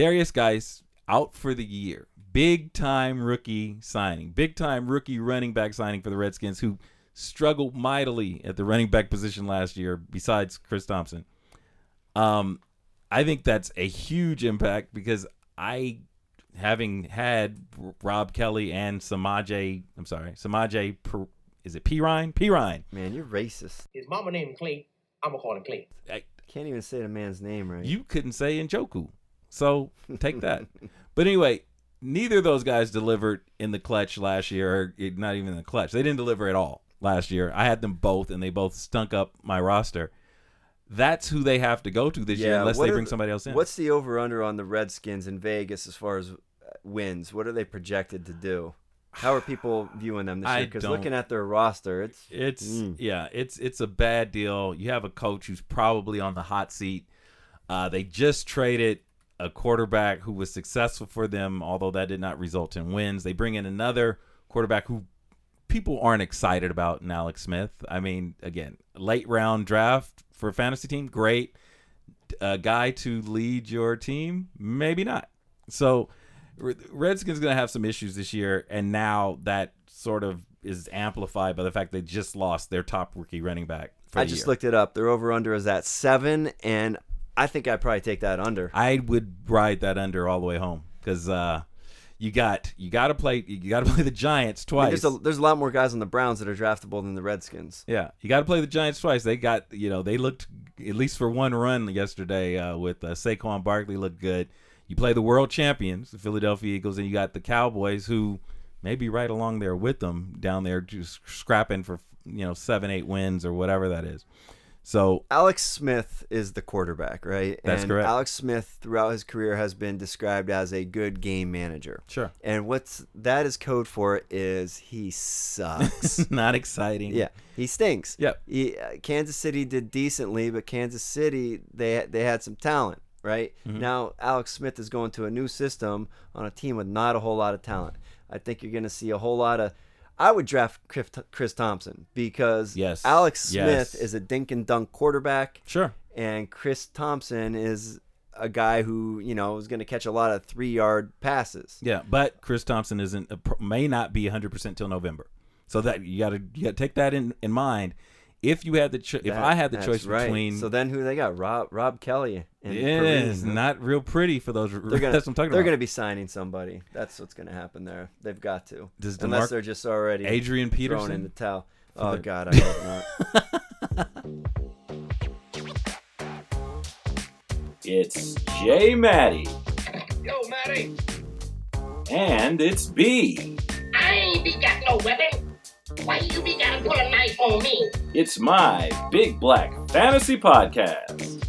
Derrius Guice out for the year. Big time rookie signing. Big time rookie running back signing for the Redskins, who struggled mightily at the running back position last year, besides Chris Thompson. Um, I think that's a huge impact because I, having had Rob Kelley and Samaje, I'm sorry, Samaje, is it P Ryan? P Ryan. Man, you're racist. His mama named him Clay. I'm gonna call him Clay. I, Can't even say the man's name right. you couldn't say Njoku. So take that. but anyway, neither of those guys delivered in the clutch last year, or eh, not even in the clutch. They didn't deliver at all last year. I had them both, and they both stunk up my roster. That's who they have to go to this year, unless they bring the- somebody else in. What's the over under on the Redskins in Vegas as far as uh, wins? What are they projected to do? How are people viewing them this year? Because looking at their roster, it's It's Mm. yeah, it's it's a bad deal. You have a coach who's probably on the hot seat. Uh, they just traded a quarterback who was successful for them, although that did not result in wins. They bring in another quarterback who people aren't excited about in Alex Smith. I mean, again, late round draft for a fantasy team, great. A guy to lead your team, maybe not. So, Re- Redskins going to have some issues this year, and now that sort of is amplified by the fact they just lost their top rookie running back. For I just year. looked it up. Their over under is at seven, and I think I'd probably take that under. I would ride that under all the way home because uh, you got you got to play you got to play the Giants I mean, twice. there's a there's a lot more guys on the Browns that are draftable than the Redskins. Yeah, you got to play the Giants twice. They got, you know, they looked at least for one run yesterday uh, with uh, Saquon Barkley looked good. You play the world champions, the Philadelphia Eagles, and you got the Cowboys who may be right along there with them down there, just scrapping for you know seven, eight wins or whatever that is. So Alex Smith is the quarterback, right? That's and correct. Alex Smith throughout his career has been described as a good game manager. sure, And what's that is code for is he sucks. not exciting. yeah, he stinks. Yep. He, uh, Kansas City did decently, but Kansas City they they had some talent, right? Mm-hmm. Now Alex Smith is going to a new system on a team with not a whole lot of talent. I think you're going to see a whole lot of. I would draft Chris, Thompson because Yes. Alex Yes. Smith is a dink and dunk quarterback, sure. and Chris Thompson is a guy who you know is going to catch a lot of three yard passes. Yeah, but Chris Thompson isn't may not be 100 percent till November. So that you got to you got to take that in in mind. If you had the cho- if I had the choice right. between so then who they got Rob Rob Kelley and It is not real pretty for those. They're gonna, that's what I'm talking they're about. gonna be signing somebody. That's what's gonna happen there. They've got to, Does unless DeMar- they're just already Adrian thrown in the towel. Oh the- God, I hope not. It's J Maddie, Yo, Matty. and it's B. I ain't be got no weapon. Why you be gotta pull a knife on me? It's my Big Black Fantasy Podcast.